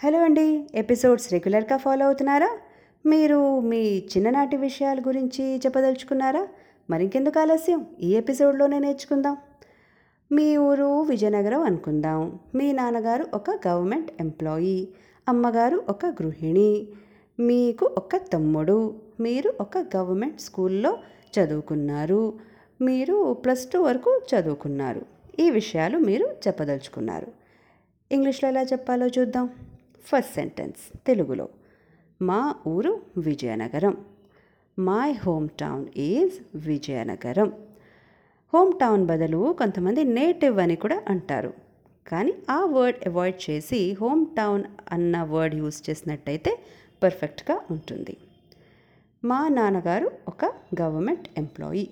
Hello అండి episodes రెగ్యులర్గా follow అవుతున్నారా? మీరు మీ చిన్ననాటి విషయాల గురించి చెప్పదలుచుకున్నారా? మరింకెందుకు ఆలస్యం? ఈ ఎపిసోడ్లోనే నేర్చుకుందాం. మీ ఊరు విజయనగరం అనుకుందాం. మీ నాన్నగారు ఒక గవర్నమెంట్ ఎంప్లాయీ అమ్మగారు ఒక గృహిణి మీకు ఒక తమ్ముడు మీరు ఒక గవర్నమెంట్ స్కూల్లో చదువుకున్నారు మీరు ప్లస్ టూ వరకు చదువుకున్నారు. ఈ విషయాలు మీరు చెప్పదలుచుకున్నారు. ఇంగ్లీష్లో ఎలా చెప్పాలో చూద్దాం. ఫస్ట్ సెంటెన్స్ తెలుగులో. మా ఊరు Vizianagaram. My home town is Vizianagaram. Home town బదులు కొంతమంది నేటివ్ అని కూడా అంటారు. కానీ ఆ వర్డ్ అవాయిడ్ చేసి హోమ్ టౌన్ అన్న వర్డ్ యూజ్ చేసినట్టయితే పర్ఫెక్ట్గా ఉంటుంది. మా నాన్నగారు ఒక government employee.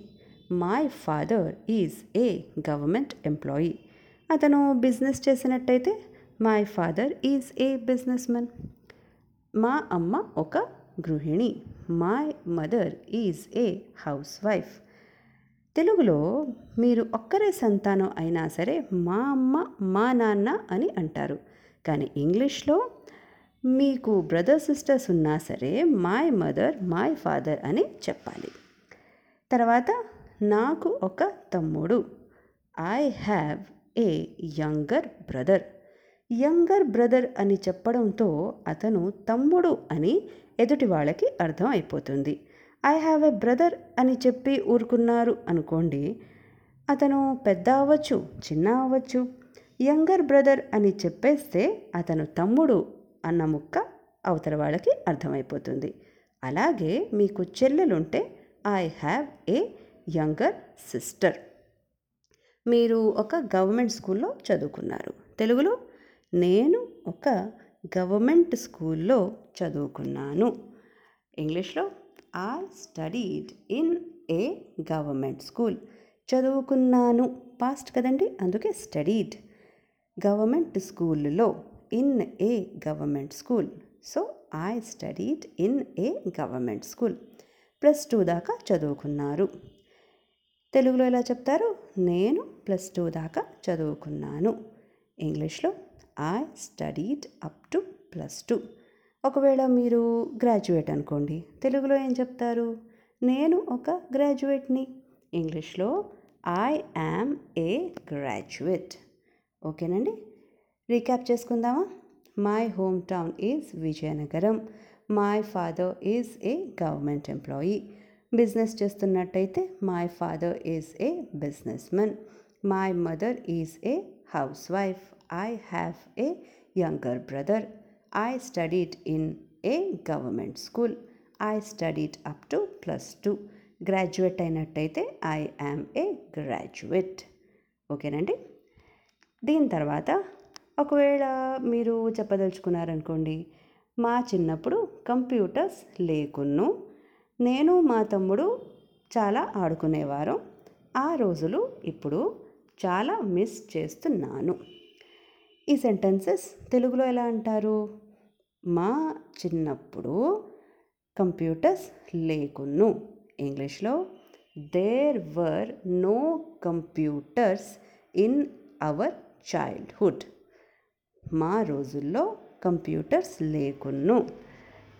My father is a government employee. అతను బిజినెస్ చేసినట్టయితే my father is a business men మా అమ్మ ఒక గృహిణి. My mother is a house wife తెలుగులో మీరు ఒక్కరే సంతానం అయినా సరే మా అమ్మ మా నాన్న అని అంటారు. కానీ ఇంగ్లీష్లో మీకు బ్రదర్ సిస్టర్స్ ఉన్నా సరే మై మదర్ మై ఫాదర్ అని చెప్పాలి. తర్వాత నాకు ఒక తమ్ముడు. I have a younger brother younger brother అని చెప్పడంతో అతను తమ్ముడు అని ఎదుటి వాళ్ళకి అర్థం అయిపోతుంది. ఐ హ్యావ్ ఎ బ్రదర్ అని చెప్పి ఊరుకున్నారు అనుకోండి. అతను పెద్ద అవ్వచ్చు చిన్న అవ్వచ్చు. యంగర్ బ్రదర్ అని చెప్పేస్తే అతను తమ్ముడు అన్న ముక్క అవతల వాళ్ళకి అర్థమైపోతుంది. అలాగే మీకు చెల్లెలుంటే I have a younger sister. మీరు ఒక గవర్నమెంట్ స్కూల్లో చదువుకున్నారు. తెలుగులో నేను ఒక గవర్నమెంట్ స్కూల్లో చదువుకున్నాను. ఇంగ్లీష్లో I studied in a government school చదువుకున్నాను. పాస్ట్ కదండి? అందుకే స్టడీడ్ గవర్నమెంట్ స్కూల్లో in a government school so I studied in a government school plus two దాకా చదువుకున్నారు. తెలుగులో ఎలా చెప్తారు? నేను ప్లస్ టూ దాకా చదువుకున్నాను. ఇంగ్లీష్లో I studied up to plus two ఒకవేళ మీరు గ్రాడ్యుయేట్ అనుకోండి తెలుగులో ఏం చెప్తారు? నేను ఒక గ్రాడ్యుయేట్ని ఇంగ్లీష్లో ఐ యామ్ ఏ గ్రాడ్యుయేట్ ఓకేనండి? రీక్యాప్ చేసుకుందామా? My home town is Vizianagaram my father is a government employee business చేస్తున్నట్టయితే my father is a business men my mother is a house wife I have a younger brother I studied in a government school I studied up to plus two graduate అయినట్టయితే I am a graduate ఓకేనండి? దీని తర్వాత ఒకవేళ మీరు చెప్పదలుచుకున్నారనుకోండి మా చిన్నప్పుడు computers లేకున్ను. నేను మా తమ్ముడు చాలా ఆడుకునేవారు. ఆ రోజులు ఇప్పుడు చాలా మిస్ చేస్తున్నాను. ఈ సెంటెన్సెస్ తెలుగులో ఎలా అంటారు? మా చిన్నప్పుడు కంప్యూటర్స్ లేకున్ను. ఇంగ్లీష్లో there were no computers in our childhood మా రోజుల్లో కంప్యూటర్స్ లేకున్ను.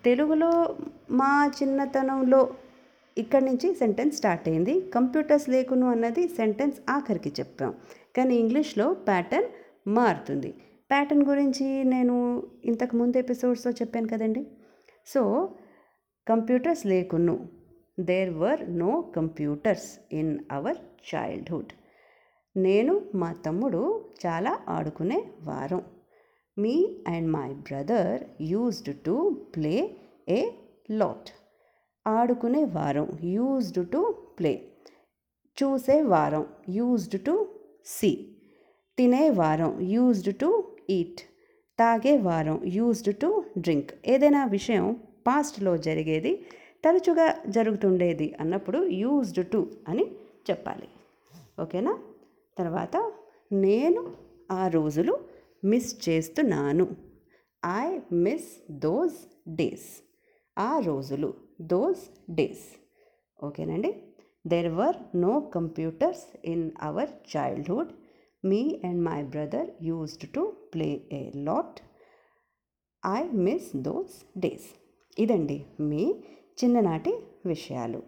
తెలుగులో మా చిన్నతనంలో ఇక్కడి నుంచి సెంటెన్స్ స్టార్ట్ అయింది. కంప్యూటర్స్ లేకును అన్నది సెంటెన్స్ ఆఖరికి చెప్పాం. కానీ ఇంగ్లీష్లో ప్యాటర్న్ మారుతుంది. ప్యాటర్న్ గురించి నేను ఇంతకు ముందు ఎపిసోడ్స్లో చెప్పాను కదండి. So computers లేకును. There were no computers in our childhood నేను మా తమ్ముడు చాలా ఆడుకునే వారం. Me and my brother used to play a lot ఆడుకునే వారం. యూజ్డ్ టు ప్లే చూసే వారం. యూజ్డ్ టు సీ తినే వారం యూజ్డ్ టు ఈట్ తాగే వారం యూజ్డ్ టు డ్రింక్ ఏదైనా విషయం పాస్ట్లో జరిగేది తరచుగా జరుగుతుండేది అన్నప్పుడు యూజ్డ్ టు అని చెప్పాలి. ఓకేనా? తర్వాత నేను ఆ రోజులు మిస్ చేస్తున్నాను. ఐ మిస్ దోస్ డేస్ ఆ రోజులు దోస్ డేస్ ఓకేనండి? There were no computers in our childhood me and my brother used to play a lot I miss those days ఇదండి మీ చిన్ననాటి విషయాలు.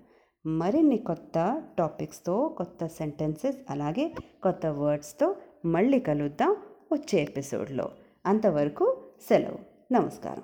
మరిన్ని కొత్త టాపిక్స్తో కొత్త సెంటెన్సెస్ అలాగే కొత్త వర్డ్స్తో మళ్ళీ కలుద్దాం వచ్చే ఎపిసోడ్లో అంతవరకు సెలవు. నమస్కారం.